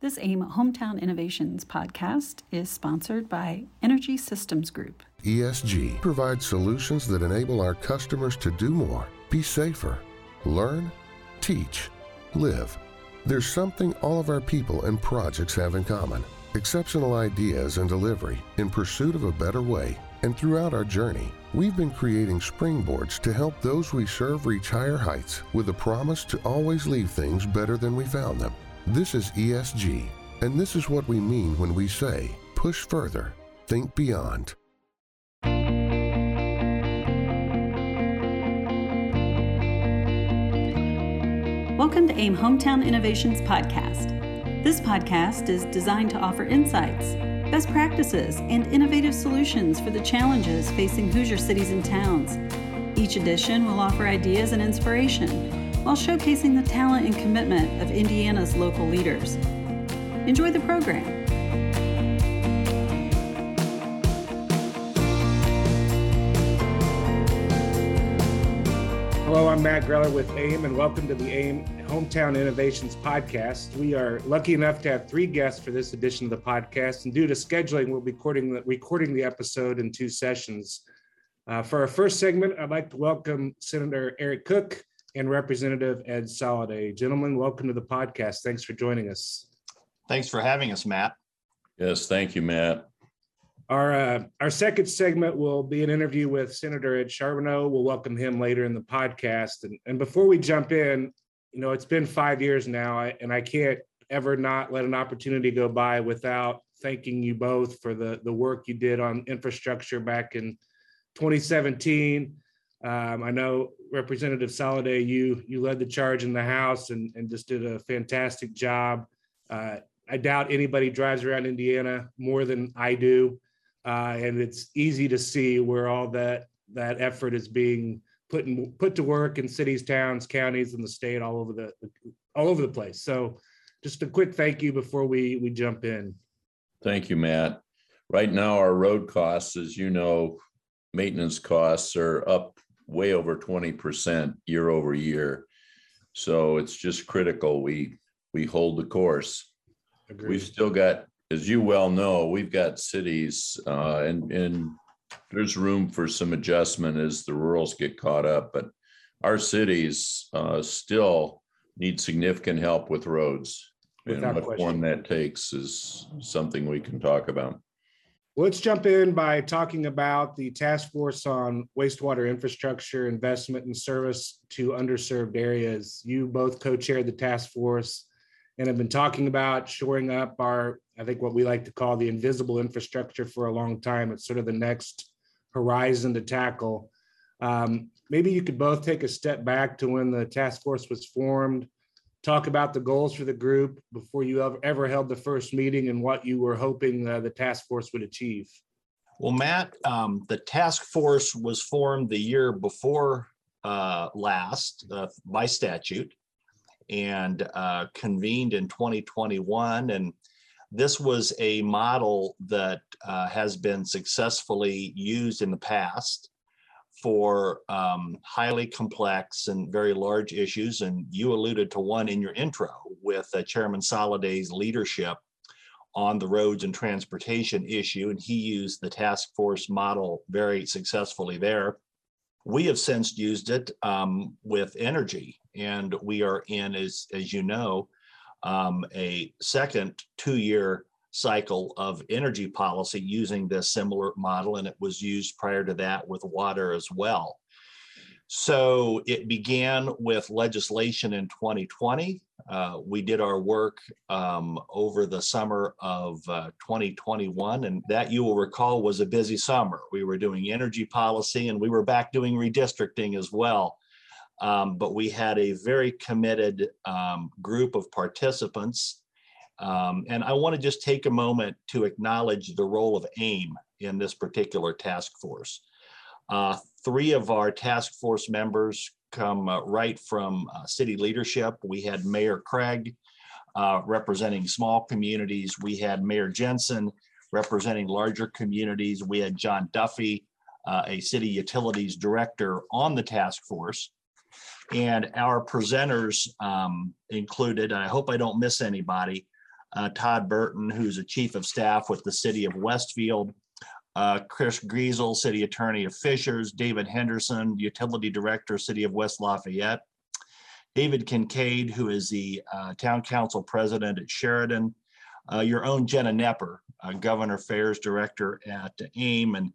This AIM Hometown Innovations podcast is sponsored by Energy Systems Group. ESG provides solutions that enable our customers to do more, be safer, learn, teach, live. There's something all of our people and projects have in common exceptional ideas and delivery in pursuit of a better way. And throughout our journey, we've been creating springboards to help those we serve reach higher heights with a promise to always leave things better than we found them. This is ESG, and this is what we mean when we say push further, think beyond. Welcome to AIM Hometown Innovations Podcast. This podcast is designed to offer insights, best practices, and innovative solutions for the challenges facing Hoosier cities and towns. Each edition will offer ideas and inspiration while showcasing the talent and commitment of Indiana's local leaders. Enjoy the program. Hello, I'm Matt Greller with AIM, and welcome to the AIM Hometown Innovations Podcast. We are lucky enough to have three guests for this edition of the podcast, and due to scheduling, we'll be recording the, recording the episode in two sessions. Uh, for our first segment, I'd like to welcome Senator Eric Koch, and Representative Ed Soliday. Gentlemen, welcome to the podcast. Thanks for joining us. Thanks for having us, Matt. Yes, thank you, Matt. Our uh, our second segment will be an interview with Senator Ed Charbonneau. We'll welcome him later in the podcast. And, and before we jump in, you know, it's been five years now, and I can't ever not let an opportunity go by without thanking you both for the the work you did on infrastructure back in 2017 um, I know Representative Soliday, you you led the charge in the House and, and just did a fantastic job. Uh, I doubt anybody drives around Indiana more than I do, uh, and it's easy to see where all that that effort is being put in, put to work in cities, towns, counties, and the state, all over the all over the place. So, just a quick thank you before we we jump in. Thank you, Matt. Right now, our road costs, as you know, maintenance costs are up way over 20% year over year. So it's just critical we we hold the course. Agreed. We've still got, as you well know, we've got cities uh, and and there's room for some adjustment as the rurals get caught up, but our cities uh, still need significant help with roads. Without and what question. form that takes is something we can talk about. Let's jump in by talking about the task force on wastewater infrastructure investment and service to underserved areas. You both co-chaired the task force and have been talking about shoring up our, I think what we like to call the invisible infrastructure for a long time. It's sort of the next horizon to tackle. Um, maybe you could both take a step back to when the task force was formed talk about the goals for the group before you ever, held the first meeting and what you were hoping uh, the task force would achieve? Well, Matt, um, the task force was formed the year before uh, last uh, by statute and uh, convened in 2021. And this was a model that uh, has been successfully used in the past for um, highly complex and very large issues. And you alluded to one in your intro with uh, Chairman Soliday's leadership on the roads and transportation issue. And he used the task force model very successfully there. We have since used it um, with energy, and we are in, as, as you know, um, a second two year cycle of energy policy using this similar model, and it was used prior to that with water as well. So it began with legislation in 2020. Uh, we did our work um, over the summer of uh, 2021, and that you will recall was a busy summer. We were doing energy policy and we were back doing redistricting as well. Um, but we had a very committed um, group of participants um, and I want to just take a moment to acknowledge the role of AIM in this particular task force. Uh, three of our task force members come uh, right from uh, city leadership. We had Mayor Craig uh, representing small communities. We had Mayor Jensen representing larger communities. We had John Duffy, uh, a city utilities director on the task force. And our presenters um, included, I hope I don't miss anybody, uh, Todd Burton, who's a chief of staff with the city of Westfield, uh, Chris Griesel, city attorney of Fishers, David Henderson, utility director, city of West Lafayette, David Kincaid, who is the uh, town council president at Sheridan, uh, your own Jenna Nepper, uh, governor affairs director at AIM, and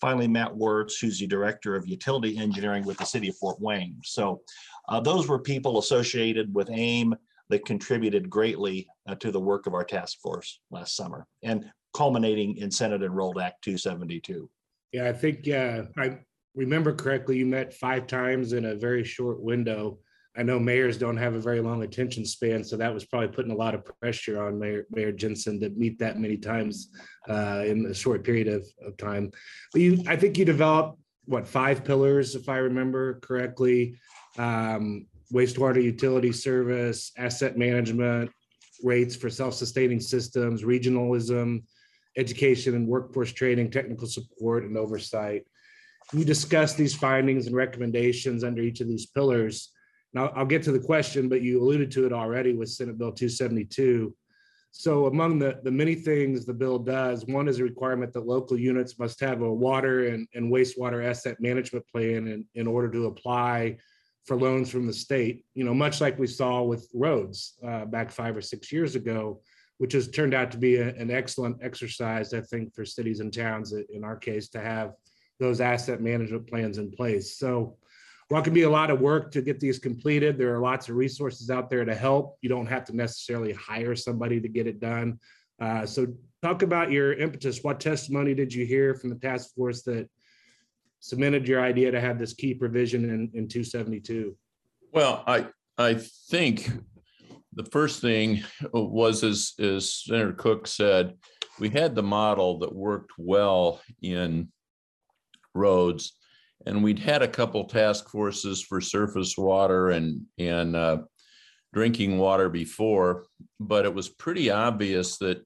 finally Matt Wirtz, who's the director of utility engineering with the city of Fort Wayne. So uh, those were people associated with AIM that contributed greatly uh, to the work of our task force last summer and culminating in Senate Enrolled Act 272. Yeah, I think, uh, I remember correctly, you met five times in a very short window. I know mayors don't have a very long attention span, so that was probably putting a lot of pressure on Mayor, Mayor Jensen to meet that many times uh, in a short period of, of time. But you, I think you developed, what, five pillars, if I remember correctly? Um, wastewater utility service, asset management, rates for self-sustaining systems, regionalism, education and workforce training, technical support and oversight. You discussed these findings and recommendations under each of these pillars. Now, I'll get to the question, but you alluded to it already with Senate Bill 272. So among the, the many things the bill does, one is a requirement that local units must have a water and, and wastewater asset management plan in, in order to apply for loans from the state, you know, much like we saw with roads uh, back five or six years ago, which has turned out to be a- an excellent exercise, I think, for cities and towns, in our case, to have those asset management plans in place. So while it can be a lot of work to get these completed, there are lots of resources out there to help. You don't have to necessarily hire somebody to get it done. Uh, So talk about your impetus. What testimony did you hear from the task force that cemented your idea to have this key provision in, in 272? Well, I, I think the first thing was, as, as Senator Koch said, we had the model that worked well in roads. And we'd had a couple task forces for surface water and, and uh, drinking water before, but it was pretty obvious that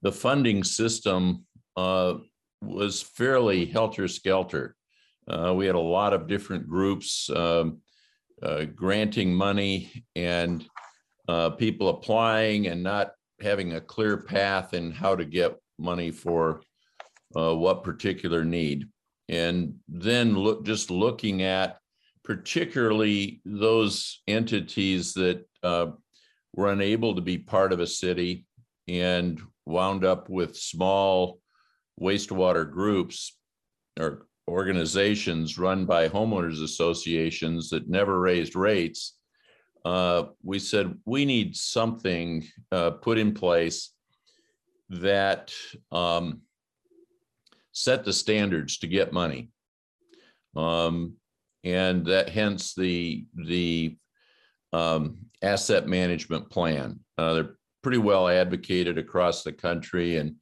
the funding system uh, was fairly helter-skelter. Uh, we had a lot of different groups um, uh, granting money and uh, people applying and not having a clear path in how to get money for uh, what particular need. And then look, just looking at particularly those entities that uh, were unable to be part of a city and wound up with small wastewater groups or organizations run by homeowners associations that never raised rates, uh, we said we need something uh, put in place that um, set the standards to get money. Um, and that hence the the um, asset management plan. Uh, they're pretty well advocated across the country, and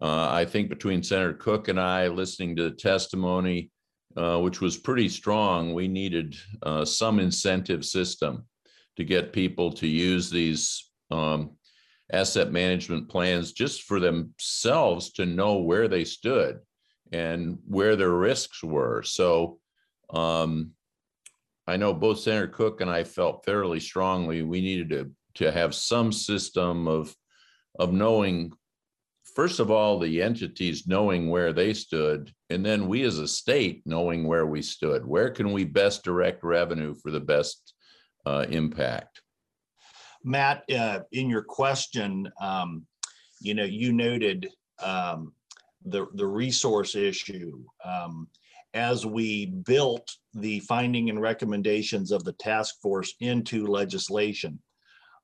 uh, I think between Senator Koch and I, listening to the testimony, uh, which was pretty strong, we needed uh, some incentive system to get people to use these um, asset management plans just for themselves to know where they stood and where their risks were. So um, I know both Senator Koch and I felt fairly strongly we needed to to have some system of of knowing first of all the entities knowing where they stood and then we as a state knowing where we stood where can we best direct revenue for the best uh, impact Matt, uh, in your question, um, you know, you noted um, the the resource issue. Um, as we built the finding and recommendations of the task force into legislation,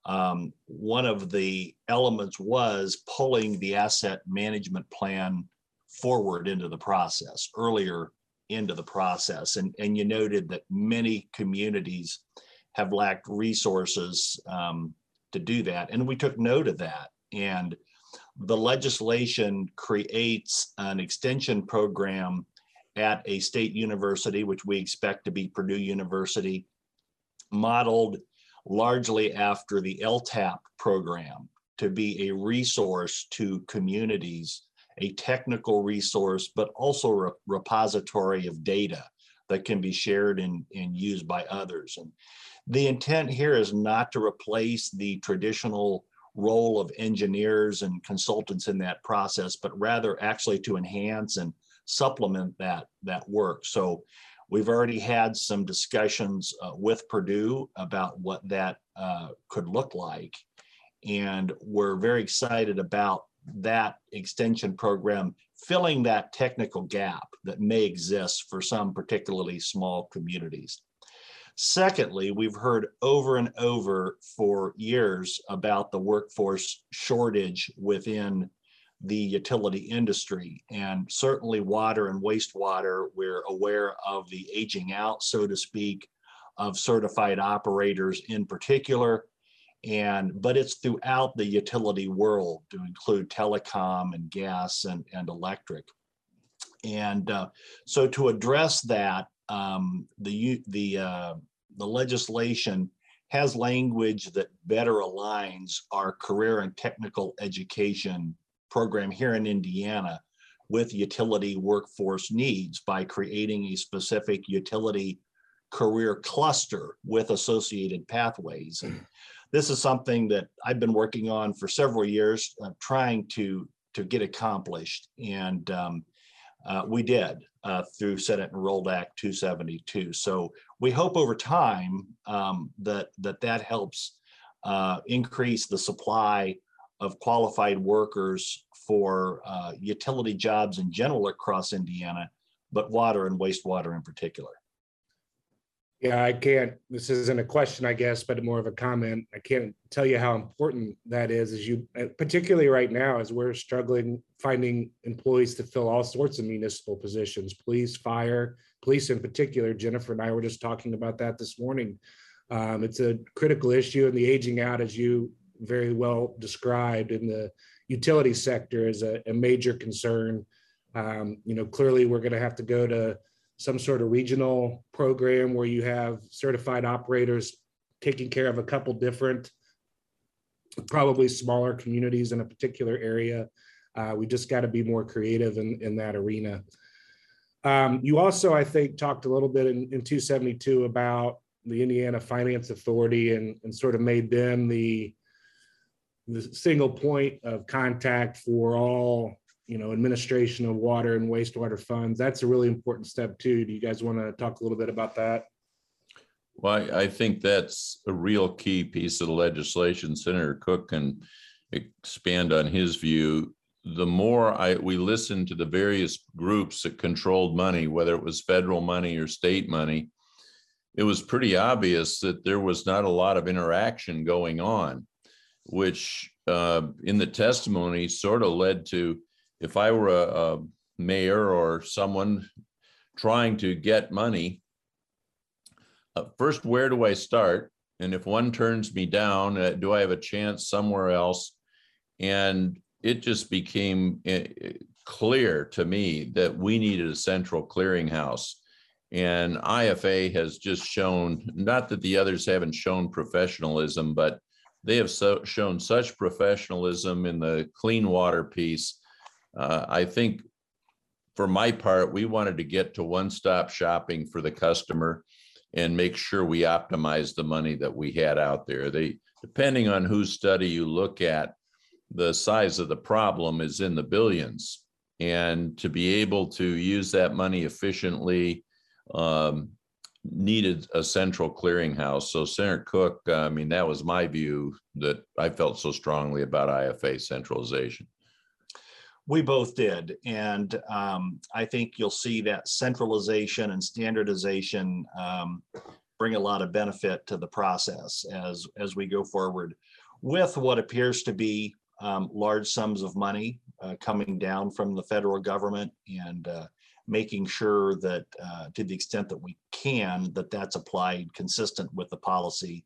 um, one of the elements was pulling the asset management plan forward into the process, earlier into the process. And, and you noted that many communities have lacked resources um, to do that. And we took note of that. And the legislation creates an extension program at a state university, which we expect to be Purdue University, modeled largely after the LTAP program to be a resource to communities, a technical resource, but also a repository of data that can be shared and, and used by others. And the intent here is not to replace the traditional role of engineers and consultants in that process, but rather actually to enhance and supplement that that work. So we've already had some discussions uh, with Purdue about what that uh, could look like, and we're very excited about that extension program filling that technical gap that may exist for some particularly small communities. Secondly, we've heard over and over for years about the workforce shortage within the utility industry. And certainly, water and wastewater, we're aware of the aging out, so to speak, of certified operators in particular. And but it's throughout the utility world to include telecom and gas and, and electric. And uh, so to address that, um, the the uh, the legislation has language that better aligns our career and technical education program here in Indiana with utility workforce needs by creating a specific utility career cluster with associated pathways. And this is something that I've been working on for several years, uh, trying to to get accomplished. And um, uh, we did uh, through Senate Enrolled Act 272. So we hope over time um, that that that helps uh, increase the supply of qualified workers for uh, utility jobs in general across Indiana, but water and wastewater in particular. Yeah, I can't, this isn't a question, I guess, but more of a comment. I can't tell you how important that is as you, uh, particularly right now, as we're struggling finding employees to fill all sorts of municipal positions, police, fire, police in particular. Jennifer and I were just talking about that this morning. Um, it's a critical issue and the aging out, as you very well described in the utility sector is a, a major concern. Um, you know, clearly we're going to have to go to some sort of regional program where you have certified operators taking care of a couple different, probably smaller communities in a particular area. Uh, we just got to be more creative in, in that arena. Um, you also, I think, talked a little bit in, in 272 about the Indiana Finance Authority and, and sort of made them the, the single point of contact for all you know, administration of water and wastewater funds. That's a really important step too. Do you guys want to talk a little bit about that? Well, I, think that's a real key piece of the legislation. Senator Koch can expand on his view. The more I we listen to the various groups that controlled money, whether it was federal money or state money, it was pretty obvious that there was not a lot of interaction going on, which uh, in the testimony sort of led to if I were a, a mayor or someone trying to get money, uh, first, where do I start? And if one turns me down, uh, do I have a chance somewhere else? And it just became uh, clear to me that we needed a central clearinghouse. And IFA has just shown, not that the others haven't shown professionalism, but they have so, shown such professionalism in the clean water piece uh, I think for my part, we wanted to get to one-stop shopping for the customer and make sure we optimize the money that we had out there. They, depending on whose study you look at, the size of the problem is in the billions. And to be able to use that money efficiently um, needed a central clearinghouse. So Senator Koch, I mean, that was my view that I felt so strongly about IFA centralization. We both did. And um, I think you'll see that centralization and standardization um, bring a lot of benefit to the process as, as we go forward with what appears to be um, large sums of money uh, coming down from the federal government and uh, making sure that uh, to the extent that we can, that that's applied consistent with the policy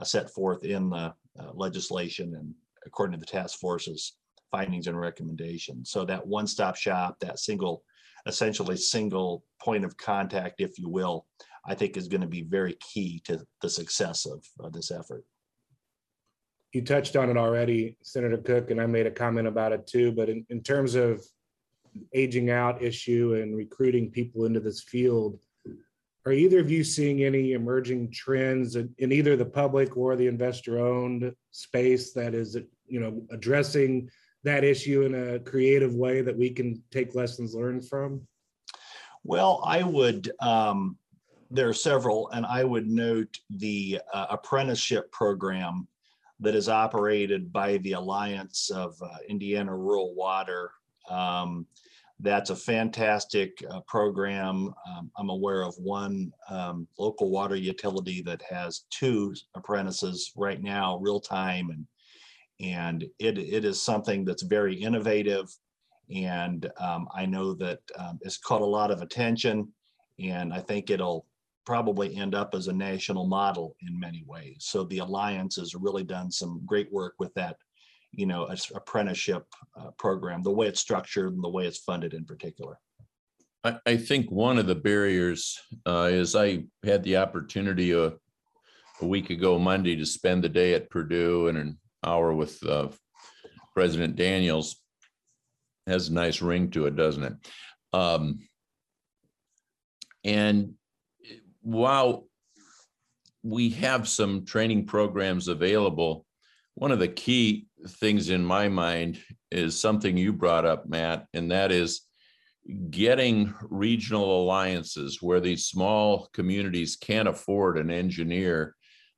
uh, set forth in the legislation and according to the task forces findings and recommendations. So that one-stop shop, that single, essentially single point of contact, if you will, I think is going to be very key to the success of, of this effort. You touched on it already, Senator Koch, and I made a comment about it too. But in, in terms of aging out issue and recruiting people into this field, are either of you seeing any emerging trends in, in either the public or the investor owned space that is you know, addressing that issue in a creative way that we can take lessons learned from? Well, I would, um, there are several, and I would note the uh, apprenticeship program that is operated by the Alliance of uh, Indiana Rural Water. Um, that's a fantastic uh, program. Um, I'm aware of one um, local water utility that has two apprentices right now, real time, and and it it is something that's very innovative. And um, I know that um, it's caught a lot of attention, and I think it'll probably end up as a national model in many ways. So the alliance has really done some great work with that you know, apprenticeship uh, program, the way it's structured and the way it's funded in particular. I, I think one of the barriers uh, is I had the opportunity a, a week ago Monday to spend the day at Purdue and an hour with uh, President Daniels. Has a nice ring to it, doesn't it? Um, and while we have some training programs available, one of the key things in my mind is something you brought up, Matt, and that is getting regional alliances where these small communities can't afford an engineer,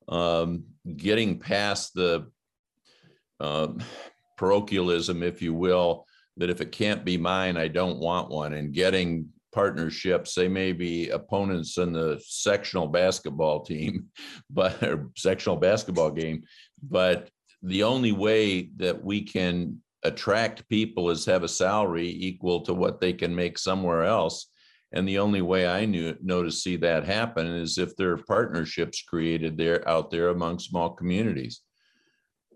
um, getting past the uh, parochialism, if you will, that if it can't be mine, I don't want one, and getting partnerships. They may be opponents in the sectional basketball team, but or sectional basketball game, but the only way that we can attract people is have a salary equal to what they can make somewhere else. And the only way I knew know to see that happen is if there are partnerships created there out there among small communities.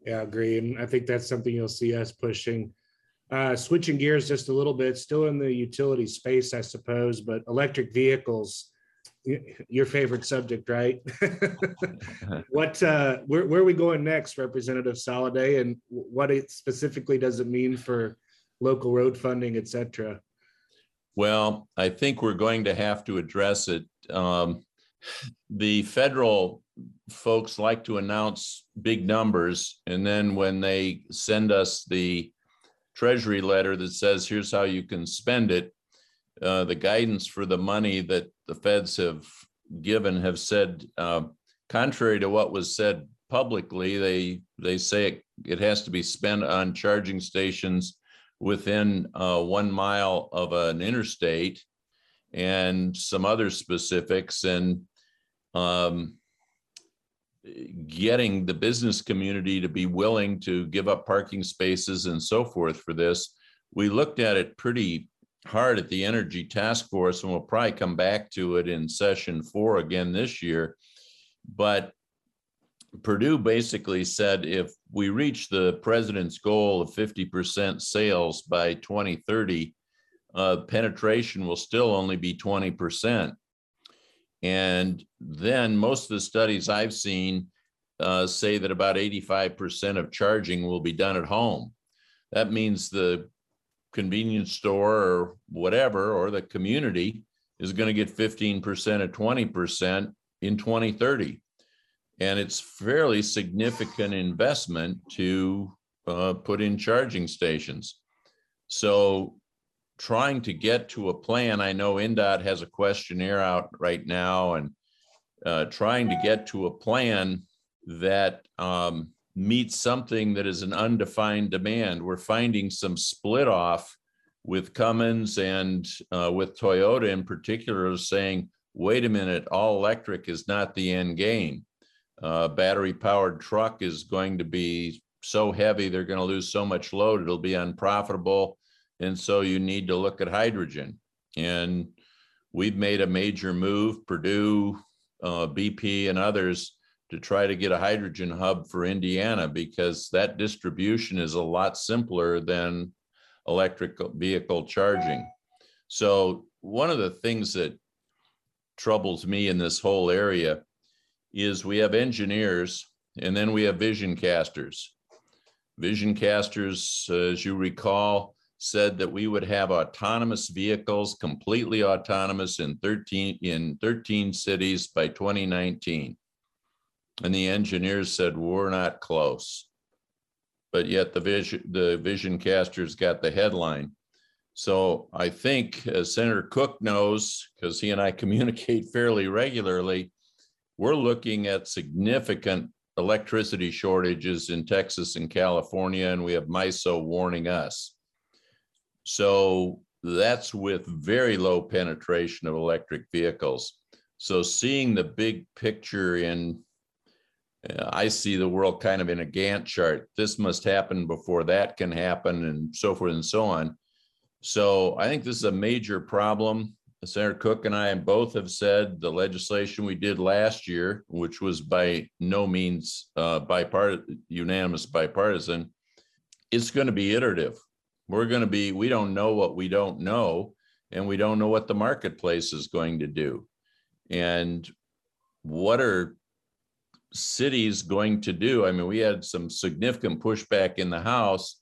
Yeah, I agree. And I think that's something you'll see us pushing. Uh, switching gears just a little bit, still in the utility space, I suppose, but electric vehicles your favorite subject, right? what uh, where where are we going next, Representative Soliday, and what it specifically does it mean for local road funding, et cetera? Well, I think we're going to have to address it. Um, the federal folks like to announce big numbers, and then when they send us the treasury letter that says, here's how you can spend it, uh, the guidance for the money that the feds have given have said, uh, contrary to what was said publicly, they they say it, it has to be spent on charging stations within uh, one mile of an interstate and some other specifics and um, getting the business community to be willing to give up parking spaces and so forth for this. We looked at it pretty hard at the Energy Task Force, and we'll probably come back to it in session four again this year. But Purdue basically said if we reach the president's goal of 50% sales by 2030, uh, penetration will still only be 20%. And then most of the studies I've seen uh, say that about 85% of charging will be done at home. That means the convenience store or whatever, or the community is going to get 15% or 20% in 2030. And it's fairly significant investment to uh, put in charging stations. So trying to get to a plan, I know INDOT has a questionnaire out right now and uh, trying to get to a plan that um, meets something that is an undefined demand. We're finding some split off with Cummins and uh, with Toyota in particular saying, wait a minute, all electric is not the end game. Uh, battery powered truck is going to be so heavy, they're going to lose so much load, it'll be unprofitable. And so you need to look at hydrogen. And we've made a major move, Purdue, uh, BP, and others to try to get a hydrogen hub for Indiana because that distribution is a lot simpler than electric vehicle charging. So one of the things that troubles me in this whole area is we have engineers and then we have vision casters. Vision casters, as you recall, said that we would have autonomous vehicles, completely autonomous in 13 in 13 cities by 2019. And the engineers said, we're not close. but yet the vision, the vision casters got the headline. So I think as Senator Koch knows, because he and I communicate fairly regularly, we're looking at significant electricity shortages in Texas and California, and we have MISO warning us. So that's with very low penetration of electric vehicles. So seeing the big picture in, uh, I see the world kind of in a Gantt chart. This must happen before that can happen and so forth and so on. So I think this is a major problem. Senator Koch and I both have said the legislation we did last year, which was by no means uh, bipartisan, unanimous bipartisan, it's going to be iterative. We're going to be, we don't know what we don't know, and we don't know what the marketplace is going to do. And what are cities going to do? I mean, we had some significant pushback in the House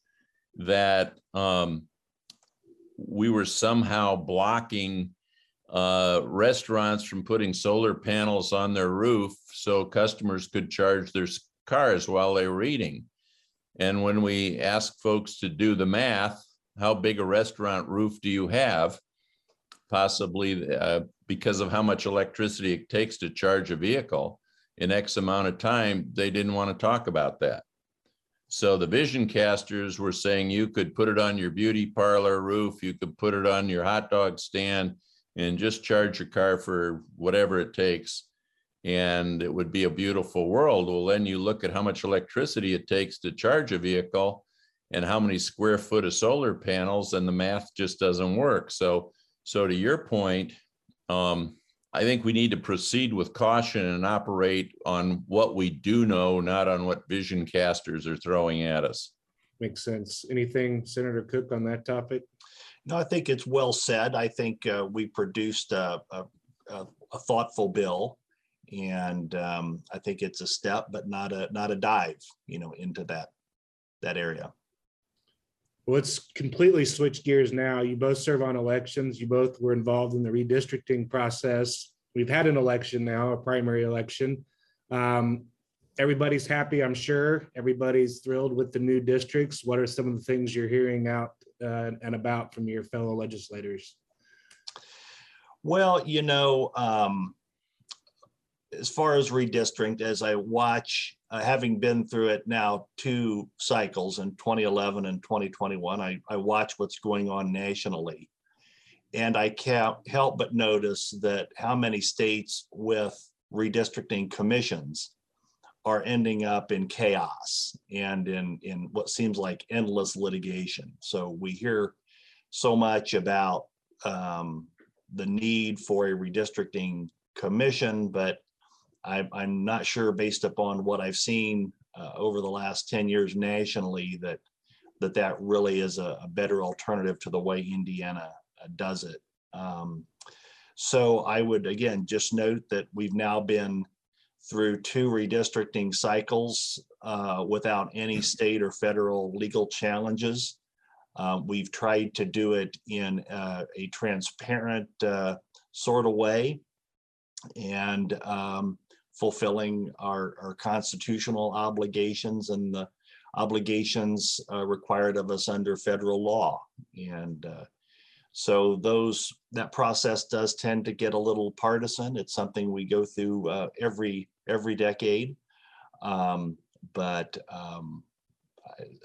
that um, we were somehow blocking uh, restaurants from putting solar panels on their roof so customers could charge their cars while they were eating. And when we ask folks to do the math, how big a restaurant roof do you have? Possibly uh, because of how much electricity it takes to charge a vehicle in X amount of time, they didn't want to talk about that. So the vision casters were saying you could put it on your beauty parlor roof, you could put it on your hot dog stand, and just charge your car for whatever it takes. And it would be a beautiful world. Well, then you look at how much electricity it takes to charge a vehicle and how many square foot of solar panels, and the math just doesn't work. So, so to your point, um, I think we need to proceed with caution and operate on what we do know, not on what vision casters are throwing at us. Makes sense. Anything, Senator Koch, on that topic? No, I think it's well said. I think uh, we produced a, a, a, thoughtful bill, and um, I think it's a step, but not a not a dive, you know, into that that area. Well, let's completely switch gears now. You both serve on elections. You both were involved in the redistricting process. We've had an election now, a primary election. Um, everybody's happy, I'm sure. Everybody's thrilled with the new districts. What are some of the things you're hearing out uh, and about from your fellow legislators? Well, you know, um, as far as redistricting, as I watch, uh, having been through it now two cycles in 2011 and 2021, I, I watch what's going on nationally. And I can't help but notice that how many states with redistricting commissions are ending up in chaos and in, in what seems like endless litigation. So we hear so much about um, the need for a redistricting commission, but I, I'm not sure based upon what I've seen uh, over the last 10 years nationally that that that really is a, a better alternative to the way Indiana uh, does it. Um, so I would again just note that we've now been through two redistricting cycles uh, without any state or federal legal challenges. Uh, we've tried to do it in uh, a transparent uh, sort of way. And um, fulfilling our, our constitutional obligations and the obligations uh, required of us under federal law. And uh, so those that process does tend to get a little partisan. It's something we go through uh, every every decade, um, but um,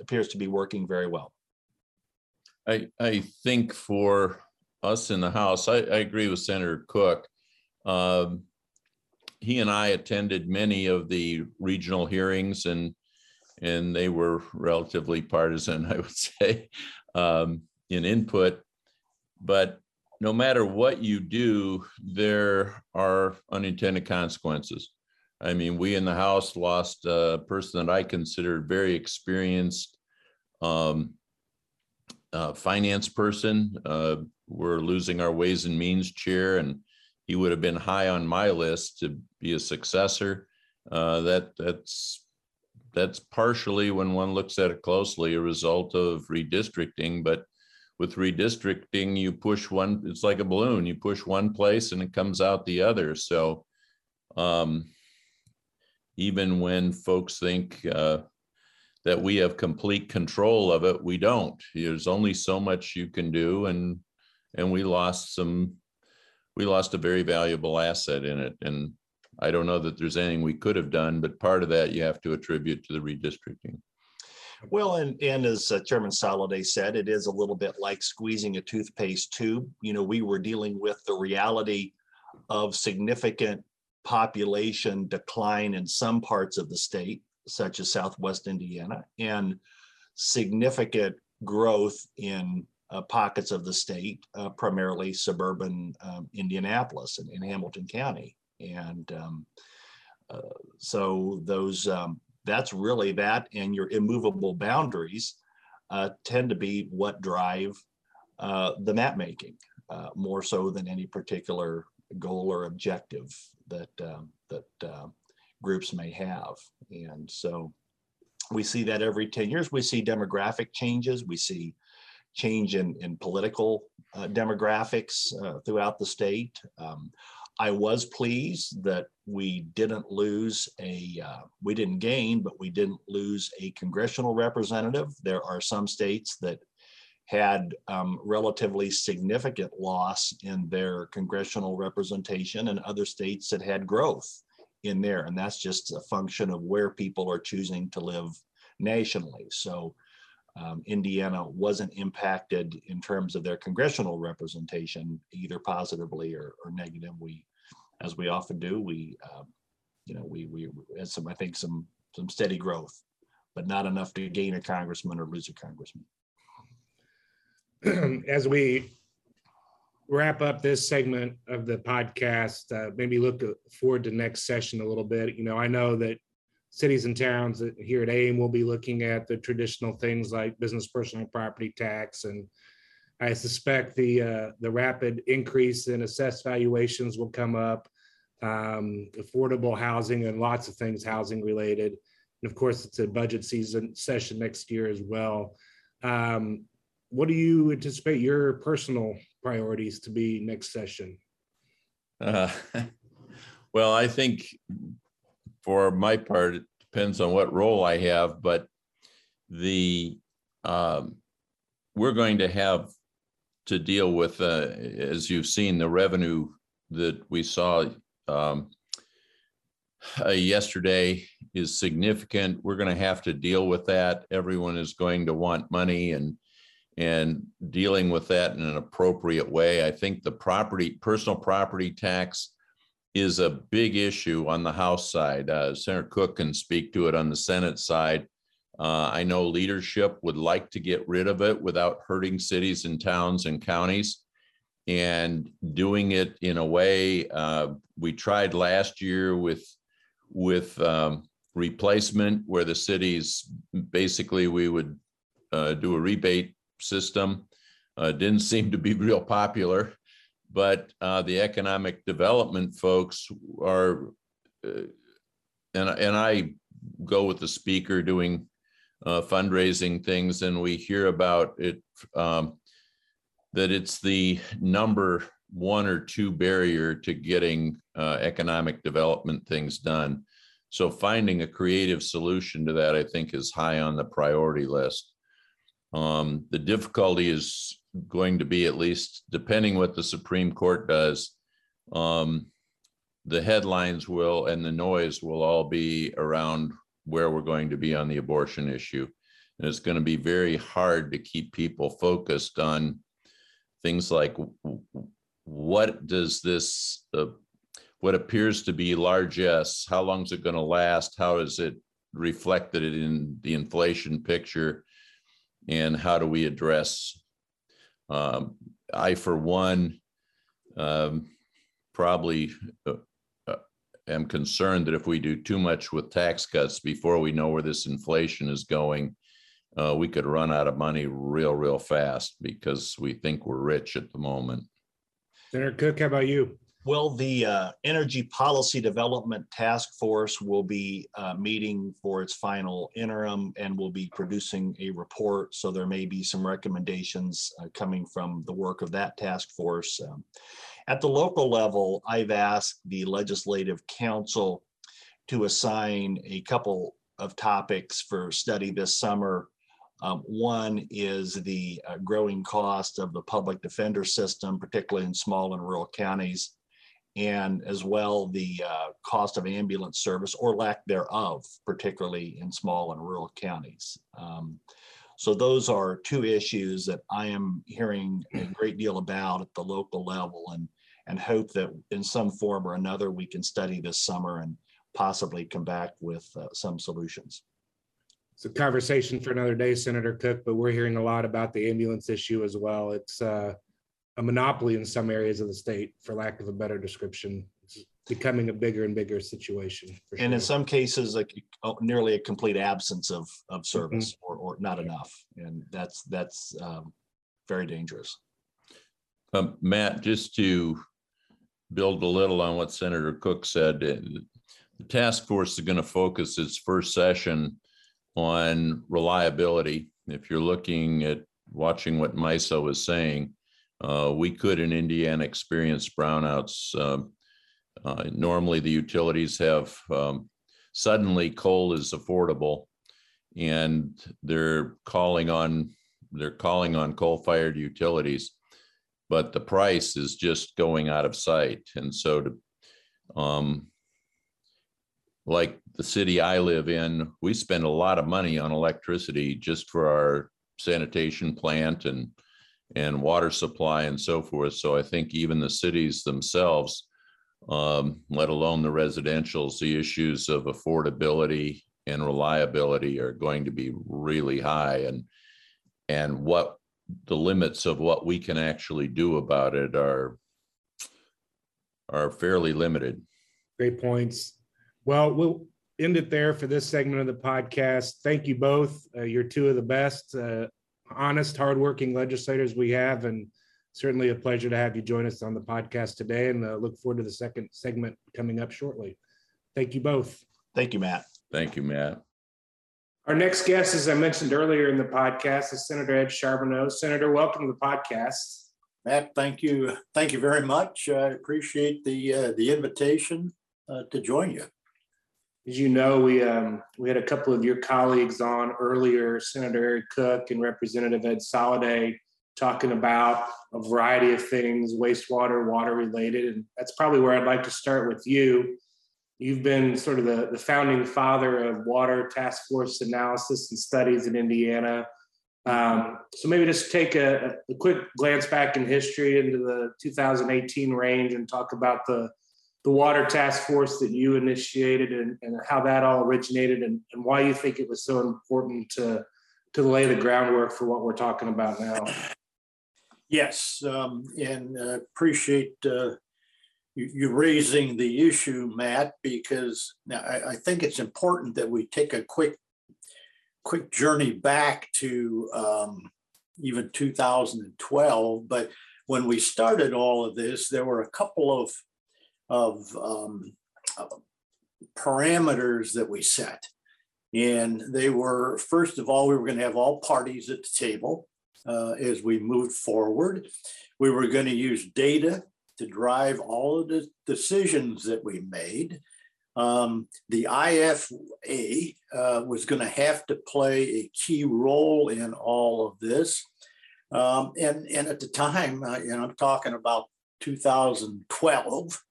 appears to be working very well. I, I think for us in the House, I, I agree with Senator Koch. Um, he and I attended many of the regional hearings and and they were relatively partisan, I would say, um, in input. But no matter what you do, there are unintended consequences. I mean, we in the House lost a person that I considered very experienced um, uh, finance person. Uh, we're losing our Ways and Means chair, and he would have been high on my list to be a successor. Uh, that that's that's partially when one looks at it closely a result of redistricting, but with redistricting, you push one, it's like a balloon. You push one place and it comes out the other. So um, even when folks think uh, that we have complete control of it. We don't. There's only so much you can do and, and we lost some, we lost a very valuable asset in it. And I don't know that there's anything we could have done, but part of that you have to attribute to the redistricting. Well, and, and as uh, Chairman Soliday said, it is a little bit like squeezing a toothpaste tube. You know, we were dealing with the reality of significant population decline in some parts of the state, such as Southwest Indiana, and significant growth in pockets of the state, uh, primarily suburban um, Indianapolis and in Hamilton County. And um, uh, so those um, that's really that and your immovable boundaries uh, tend to be what drive uh, the map making uh, more so than any particular goal or objective that um, that uh, groups may have. And so we see that every 10 years. We see demographic changes. We see change in, in political uh, demographics uh, throughout the state um, I was pleased that we didn't lose a, uh, we didn't gain, but we didn't lose a congressional representative. There are some states that had um, relatively significant loss in their congressional representation and other states that had growth in there. And that's just a function of where people are choosing to live nationally. So um, Indiana wasn't impacted in terms of their congressional representation, either positively or, or negative. We, as we often do, we, um, you know, we we had some, I think, some some steady growth, but not enough to gain a congressman or lose a congressman. As we wrap up this segment of the podcast, uh, maybe look forward to next session a little bit. You know, I know that cities and towns here at AIM will be looking at the traditional things like business personal property tax and I suspect the uh, the rapid increase in assessed valuations will come up, um, affordable housing and lots of things housing related, and of course it's a budget season session next year as well. Um, what do you anticipate your personal priorities to be next session? Uh, well, I think for my part, it depends on what role I have, but the um, we're going to have to deal with, uh, as you've seen, the revenue that we saw um, uh, yesterday is significant. We're going to have to deal with that. Everyone is going to want money and and dealing with that in an appropriate way. I think the property, personal property tax is a big issue on the House side. Uh, Senator Koch can speak to it on the Senate side. Uh, I know leadership would like to get rid of it without hurting cities and towns and counties and doing it in a way uh, we tried last year with with um, replacement where the cities basically we would uh, do a rebate system uh, didn't seem to be real popular but uh, the economic development folks are, uh, and, and I go with the speaker doing uh, fundraising things and we hear about it, um, that it's the number one or two barrier to getting uh, economic development things done. So finding a creative solution to that, I think is high on the priority list. Um, the difficulty is going to be at least, depending what the Supreme Court does, um, the headlines will and the noise will all be around where we're going to be on the abortion issue. And it's going to be very hard to keep people focused on things like what does this, uh, what appears to be largesse, how long is it going to last? How is it reflected in the inflation picture? And how do we address um, I, for one, um, probably uh, uh, am concerned that if we do too much with tax cuts before we know where this inflation is going, uh, we could run out of money real, real fast because we think we're rich at the moment. Senator Koch, how about you? Well, the uh, Energy Policy Development Task Force will be uh, meeting for its final interim and will be producing a report. So there may be some recommendations uh, coming from the work of that task force. Um, at the local level, I've asked the Legislative Council to assign a couple of topics for study this summer. Um, one is the uh, growing cost of the public defender system, particularly in small and rural counties. And as well, the uh, cost of ambulance service or lack thereof, particularly in small and rural counties. Um, so those are two issues that I am hearing a great deal about at the local level and, and hope that in some form or another, we can study this summer and possibly come back with uh, some solutions. It's a conversation for another day, Senator Koch, but we're hearing a lot about the ambulance issue as well. It's uh, a monopoly in some areas of the state, for lack of a better description. It's becoming a bigger and bigger situation. for And in sure. some cases, like oh, nearly a complete absence of, of service or, or not enough. And that's, that's um, very dangerous. Um, Matt, just to build a little on what Senator Koch said, uh, the task force is going to focus its first session on reliability. If you're looking at watching what MISO is saying, uh, we could in Indiana experience brownouts. Um, uh, Normally, the utilities have, um, suddenly coal is affordable. And they're calling on, they're calling on coal-fired utilities but the price is just going out of sight. And so to, um, like the city I live in, we spend a lot of money on electricity just for our sanitation plant and, and water supply and so forth. So I think even the cities themselves, um, let alone the residentials, the issues of affordability and reliability are going to be really high and, and what the limits of what we can actually do about it are are fairly limited. Great points. Well, we'll end it there for this segment of the podcast. Thank you both. Uh, you're two of the best, uh, honest, hardworking legislators we have, and certainly a pleasure to have you join us on the podcast today. And uh, look forward to the second segment coming up shortly. Thank you both. Thank you, Matt. Thank you, Matt. Our next guest, as I mentioned earlier in the podcast, is Senator Ed Charbonneau. Senator, welcome to the podcast. Matt, thank you. Thank you very much. I appreciate the, uh, the invitation uh, to join you. As you know, we um, we had a couple of your colleagues on earlier, Senator Eric Koch and Representative Ed Soliday, talking about a variety of things, wastewater, water related, and that's probably where I'd like to start with you. You've been sort of the, the founding father of water task force analysis and studies in Indiana. Um, so maybe just take a, a quick glance back in history into the 2018 range and talk about the the water task force that you initiated and, and how that all originated and, and why you think it was so important to to lay the groundwork for what we're talking about now. Yes, um, and uh, appreciate uh, you, you raising the issue, Matt, because now I, I think it's important that we take a quick quick journey back to um, even 2012. But when we started all of this, there were a couple of of um, parameters that we set. And they were, first of all, we were going to have all parties at the table uh, as we moved forward. We were going to use data to drive all of the decisions that we made. Um, the IFA uh, was going to have to play a key role in all of this. Um, and, and at the time, uh, and I'm talking about 2012,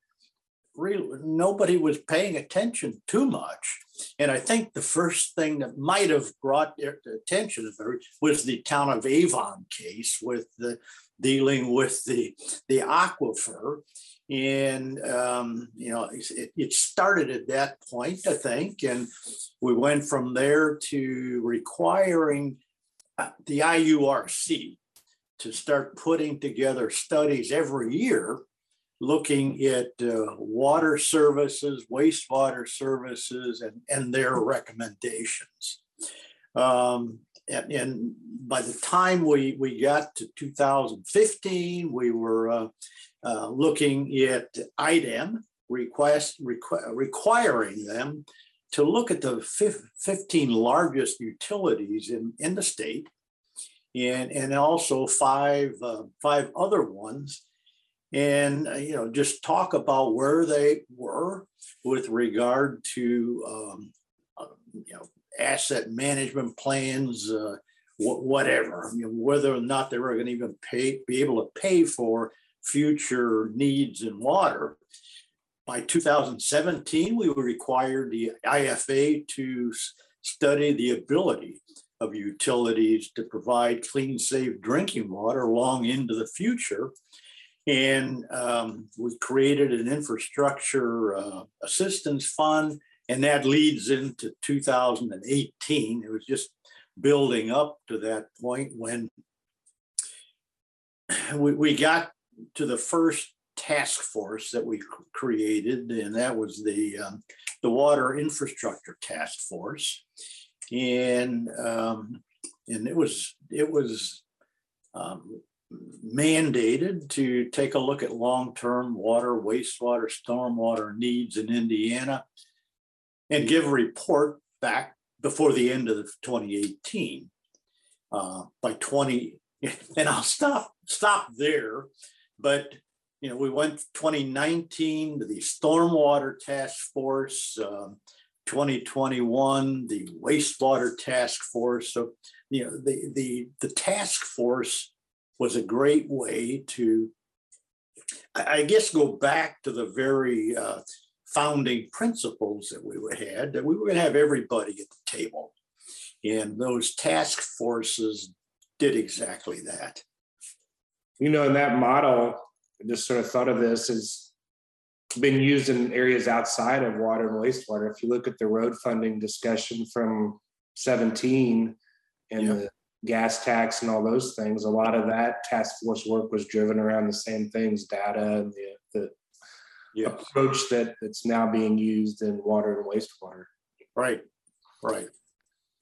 really nobody was paying attention too much. And I think the first thing that might have brought their attention was the town of Avon case with the dealing with the the aquifer. And um, you know, it, it started at that point, I think, and we went from there to requiring uh, the IURC to start putting together studies every year looking at uh, water services, wastewater services, and, and their recommendations. Um, and, and, by the time we, we got to 2015, we were uh, uh, looking at IDEM request, requ- requiring them to look at the 15 largest utilities in, in the state and, and also five, uh, five other ones and uh, you know just talk about where they were with regard to um, uh, you know asset management plans, uh, wh- whatever, you know, whether or not they were going to even pay, be able to pay for future needs in water. By 2017, we were required the IFA to study the ability of utilities to provide clean, safe drinking water long into the future. And um, we created an infrastructure uh, assistance fund, and that leads into 2018. It was just building up to that point when we, we got to the first task force that we created, and that was the um, the Water Infrastructure Task Force, and um, and it was it was um, mandated to take a look at long-term water, wastewater, stormwater needs in Indiana, and give a report back before the end of 2018. Uh, by 20, and I'll stop stop there, but you know, we went 2019 to the Stormwater Task Force, um, 2021, the Wastewater Task Force. So, you know, the, the, the task force was a great way to, I, guess, go back to the very uh, founding principles that we had, that we were going to have everybody at the table. And those task forces did exactly that. You know, and that model, I just sort of thought of this has been used in areas outside of water and wastewater. If you look at the road funding discussion from 17 and Yeah. the gas tax and all those things, a lot of that task force work was driven around the same things, data and the, the Yeah. approach that that's now being used in water and wastewater. Right, right.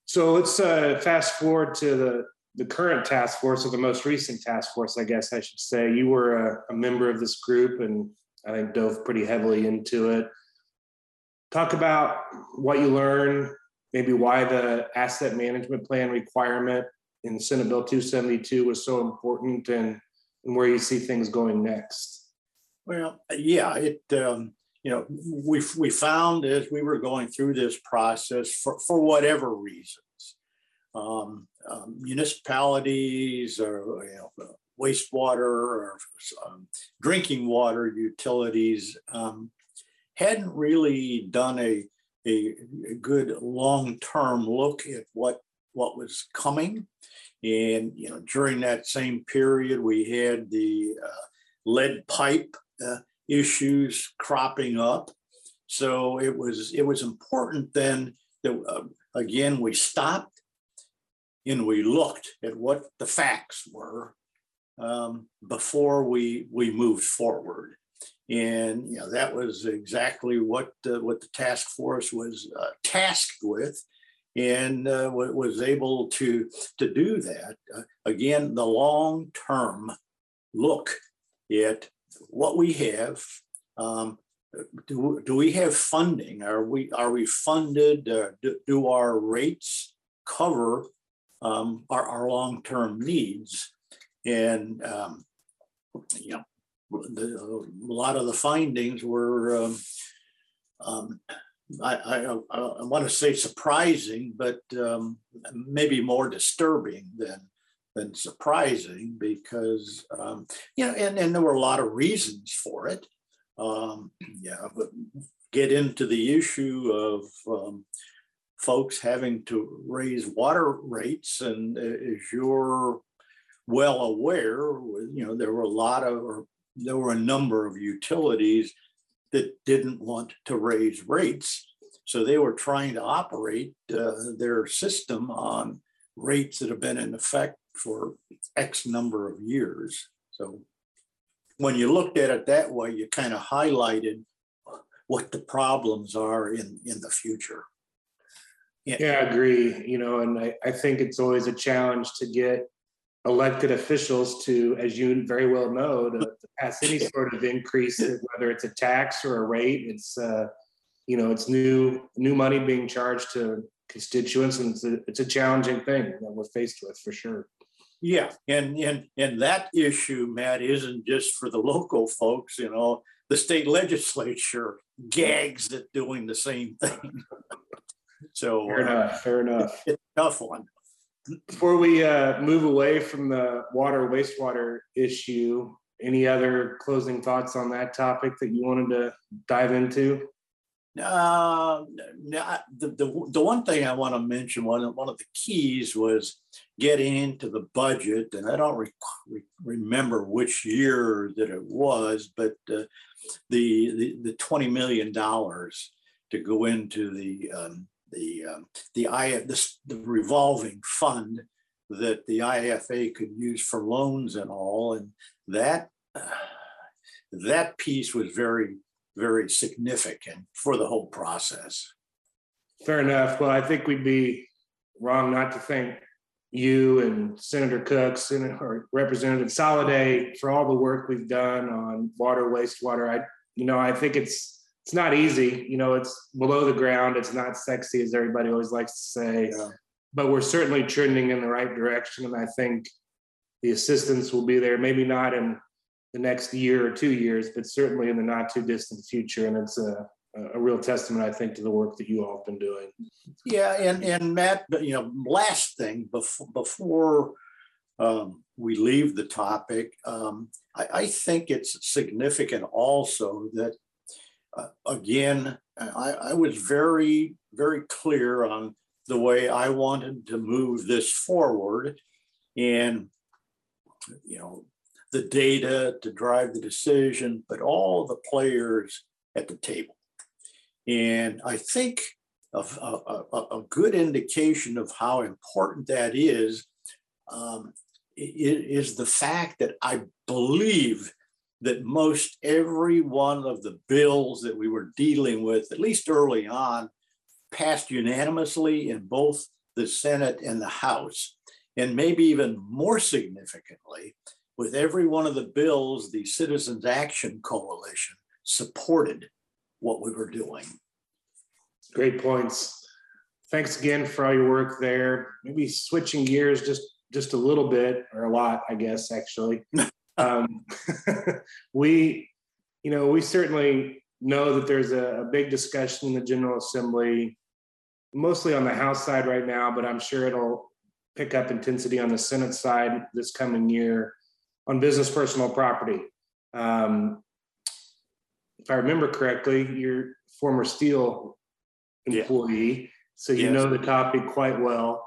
So let's uh, fast forward to the, the current task force or the most recent task force, I guess I should say. You were a, a member of this group and I think dove pretty heavily into it. Talk about what you learned, maybe why the asset management plan requirement in Senate Bill 272 was so important and, and where you see things going next. Well, yeah, it, um, you know, we, we found as we were going through this process for, for whatever reasons, um, um, municipalities or, you know, wastewater or um, drinking water utilities um, hadn't really done a, a, a good long-term look at what, what was coming. And, you know, during that same period, we had the uh, lead pipe uh, issues cropping up. So it was it was important then that uh, again we stopped and we looked at what the facts were um, before we we moved forward. And you know that was exactly what what the task force was uh, tasked with, and uh, was able to to do that. Uh, again, the long term look at what we have. Um, do, do we have funding? Are we are we funded? Uh, do, do our rates cover um, our, our long term needs? And um, you know, the, a lot of the findings were. I, I, I, want to say surprising, but um, maybe more disturbing than than surprising because um, you know, and, and there were a lot of reasons for it. Um, yeah, but get into the issue of um, folks having to raise water rates, and uh, as you're well aware, you know, there were a lot of, there were a number of utilities that didn't want to raise rates. So they were trying to operate uh, their system on rates that have been in effect for X number of years. So when you looked at it that way, you kind of highlighted what the problems are in, in the future. Yeah, I agree. You know, and I, I think it's always a challenge to get elected officials to, as you very well know, to, to pass any sort of increase, whether it's a tax or a rate. It's uh, you know, it's new new money being charged to constituents, and it's a, it's a challenging thing that we're faced with for sure. Yeah, and and and that issue, Matt, isn't just for the local folks. You know, the state legislature gags at doing the same thing. So Fair uh, enough, fair enough. it's a tough one. Before we uh, move away from the water wastewater issue, any other closing thoughts on that topic that you wanted to dive into? Uh, no, the, the, the one thing I want to mention, one, one of the keys was getting into the budget, and I don't re- re- remember which year that it was, but uh, the, the, the twenty million dollars to go into the, um, the, um, the I, this, the revolving fund that the IFA could use for loans and all, and that, uh, that piece was very very significant for the whole process. Fair enough. Well, I think we'd be wrong not to thank you and Senator Koch, Senator Representative Soliday for all the work we've done on water, wastewater. I, you know, I think it's it's not easy. You know, it's below the ground. It's not sexy as everybody always likes to say, Yeah. but we're certainly trending in the right direction. And I think the assistance will be there. Maybe not in the next year or two years, but certainly in the not too distant future. And it's a a real testament, I think, to the work that you all have been doing. Yeah, and, and Matt, you know, last thing before, before um, we leave the topic, um, I, I think it's significant also that, uh, again, I, I was very, very clear on the way I wanted to move this forward. And, you know, the data to drive the decision, but all the players at the table. And I think a, a, a, good indication of how important that is um, is the fact that I believe that most every one of the bills that we were dealing with, at least early on, passed unanimously in both the Senate and the House. And maybe even more significantly, with every one of the bills, the Citizens Action Coalition supported what we were doing. Great points. Thanks again for all your work there. Maybe switching gears just just a little bit or a lot, I guess, actually. um, we, you know, we certainly know that there's a, a big discussion in the General Assembly, mostly on the House side right now, but I'm sure it'll pick up intensity on the Senate side this coming year on business personal property. Um, if I remember correctly, you're former Steel Yeah. employee, so you Yes. know the topic quite well.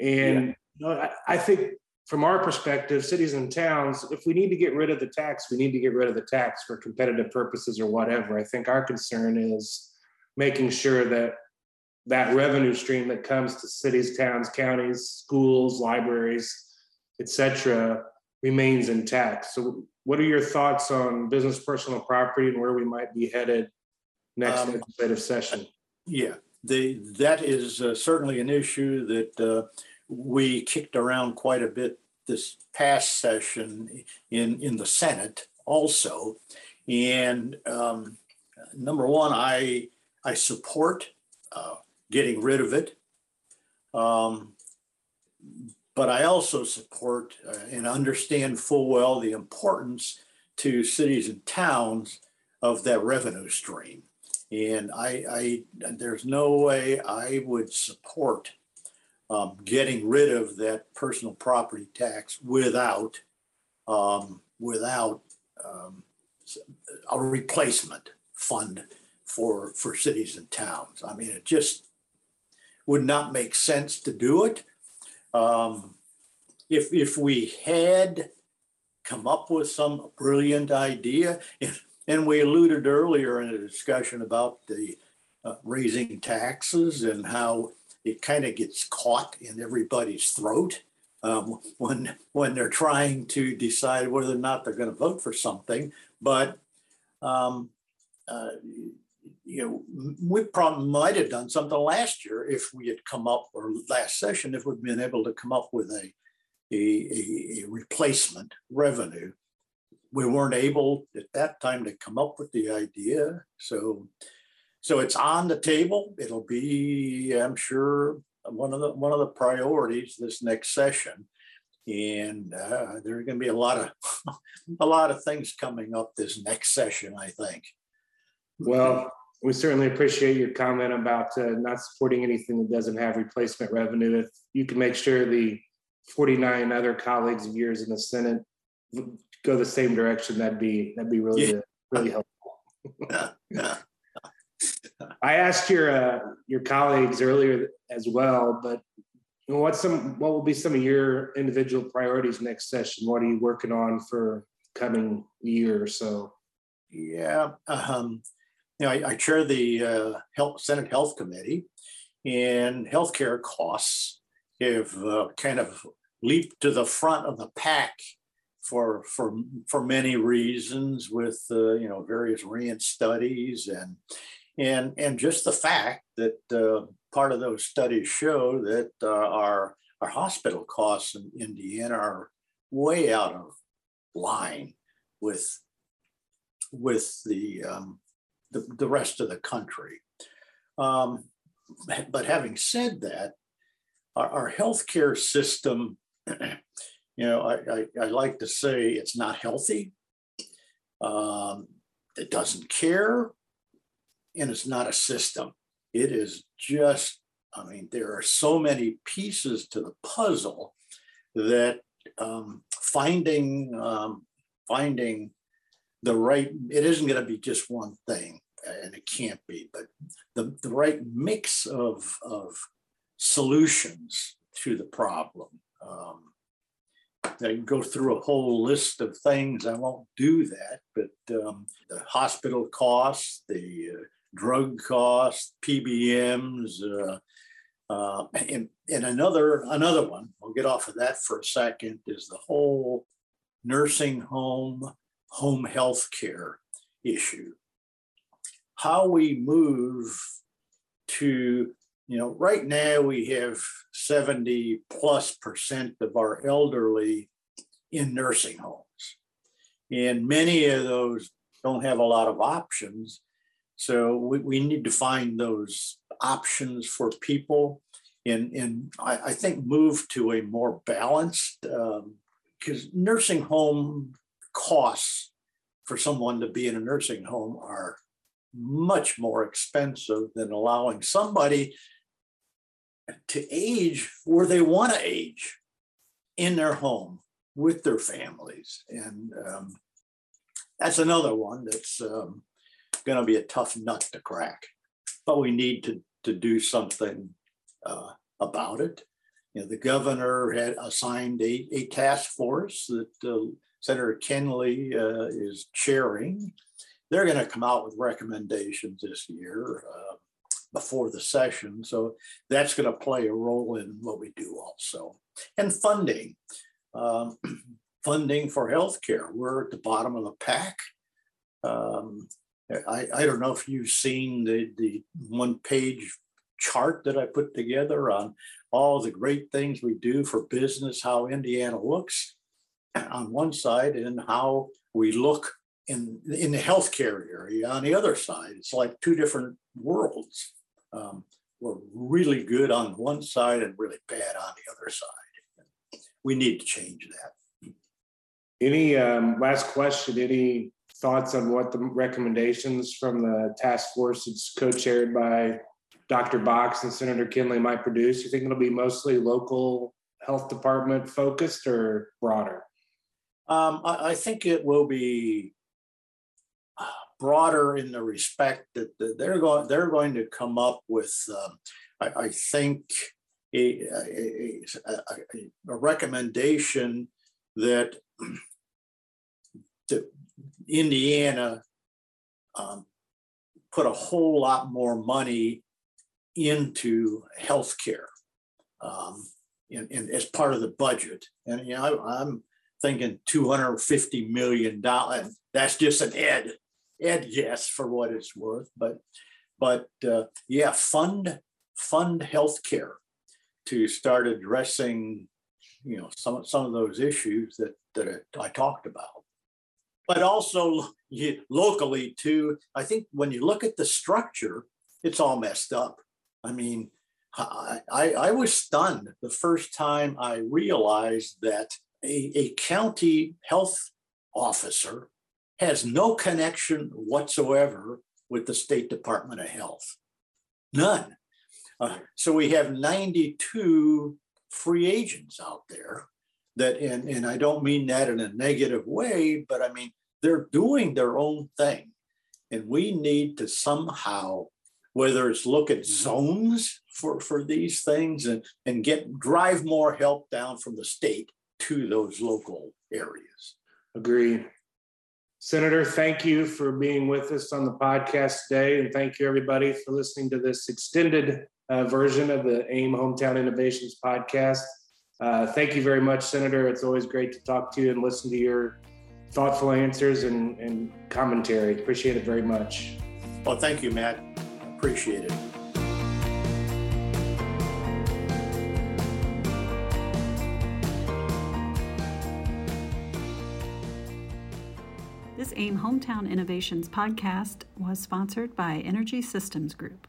And you know, I, I think from our perspective, cities and towns, if we need to get rid of the tax, we need to get rid of the tax for competitive purposes or whatever. I think our concern is making sure that that revenue stream that comes to cities, towns, counties, schools, libraries, et cetera, remains intact. So what are your thoughts on business personal property and where we might be headed next Um, legislative session? Yeah, the, that is uh, certainly an issue that uh, we kicked around quite a bit this past session in, in the Senate also. And um, number one, I, I support uh, getting rid of it. Um, But I also support uh, and understand full well the importance to cities and towns of that revenue stream. And I, I, there's no way I would support um, getting rid of that personal property tax without, um, without um, a replacement fund for, for cities and towns. I mean, it just would not make sense to do it. Um, if, if we had come up with some brilliant idea, and we alluded earlier in a discussion about the uh, raising taxes and how it kind of gets caught in everybody's throat um, when when they're trying to decide whether or not they're going to vote for something. But um, uh, you know, we probably might have done something last year if we had come up, or last session, if we'd been able to come up with a a, a, replacement revenue we weren't able at that time to come up with the idea. So, so it's on the table. It'll be, I'm sure, one of the one of the priorities this next session. And uh, there are going to be a lot of a lot of things coming up this next session. I think. Well, we certainly appreciate your comment about uh, not supporting anything that doesn't have replacement revenue. If you can make sure the 49 other colleagues of yours in the Senate go the same direction, that'd be that'd be really Yeah. really helpful. Yeah, yeah. I asked your uh, your colleagues earlier as well, but what's some what will be some of your individual priorities next session? What are you working on for coming year or so? Yeah, um, you know, I, I chair the uh, Health Senate Health Committee, and healthcare costs have uh, kind of leaped to the front of the pack for for for many reasons, with uh, you know various RAND studies and and and just the fact that uh, part of those studies show that uh, our our hospital costs in Indiana are way out of line with with the, um, the, the rest of the country. Um, but having said that, our, our healthcare system, you know, I, I, I like to say it's not healthy. Um, it doesn't care, and it's not a system. It is just, I mean, there are so many pieces to the puzzle that um, finding um, finding the right it isn't going to be just one thing and it can't be but the, the right mix of of solutions to the problem um, I can go through a whole list of things. I won't do that, but um, the hospital costs, the uh, drug costs, PBMs, uh, uh, and, and another another one. We'll get off of that for a second. Is the whole nursing home home health care issue. How we move to, you know, right now we have 70 plus percent of our elderly in nursing homes. And many of those don't have a lot of options. So we, we need to find those options for people and, and I, I think move to a more balanced because nursing home costs for someone to be in a nursing home are much more expensive than allowing somebody to age where they want to age in their home with their families. And um, that's another one that's um, going to be a tough nut to crack. But we need to, to do something uh, about it. You know, the governor had assigned a, a task force that uh, Senator Kenley uh, is chairing. They're going to come out with recommendations this year uh, before the session. So that's going to play a role in what we do also. And funding. Um, funding for healthcare. We're at the bottom of the pack. Um, I, I don't know if you've seen the, the one page chart that I put together on all the great things we do for business, how Indiana looks on one side and how we look in in the healthcare area on the other side. It's like two different worlds. Um, we're really good on one side and really bad on the other side. We need to change that. Any um, last question? Any thoughts on what the recommendations from the task force that's co-chaired by Dr. Box and Senator Kenley might produce? You think it'll be mostly local health department focused or broader? Um, I, I think it will be uh, broader in the respect that they're going they're going to come up with um, I, I think a, a, a, a recommendation that that Indiana um, put a whole lot more money into healthcare um, in, in, as part of the budget. And you know, I, I'm thinking 250 million dollars. That's just an ed ed guess for what it's worth, but but uh, yeah, fund fund healthcare to start addressing you know some some of those issues that that I talked about. But also locally too. I think when you look at the structure, it's all messed up. I mean, I, I, was stunned the first time I realized that a, a county health officer has no connection whatsoever with the State Department of Health. None. Uh, so we have 92 free agents out there that, and, and I don't mean that in a negative way, but I mean, they're doing their own thing. And we need to somehow, whether it's look at zones for, for these things and, and get drive more help down from the state to those local areas. Agree. Senator, thank you for being with us on the podcast today. And thank you, everybody, for listening to this extended uh, version of the AIM Hometown Innovations podcast. Uh, thank you very much, Senator. It's always great to talk to you and listen to your thoughtful answers and, and commentary. Appreciate it very much. Well, thank you, Matt. Appreciate it. This AIM Hometown Innovations podcast was sponsored by Energy Systems Group.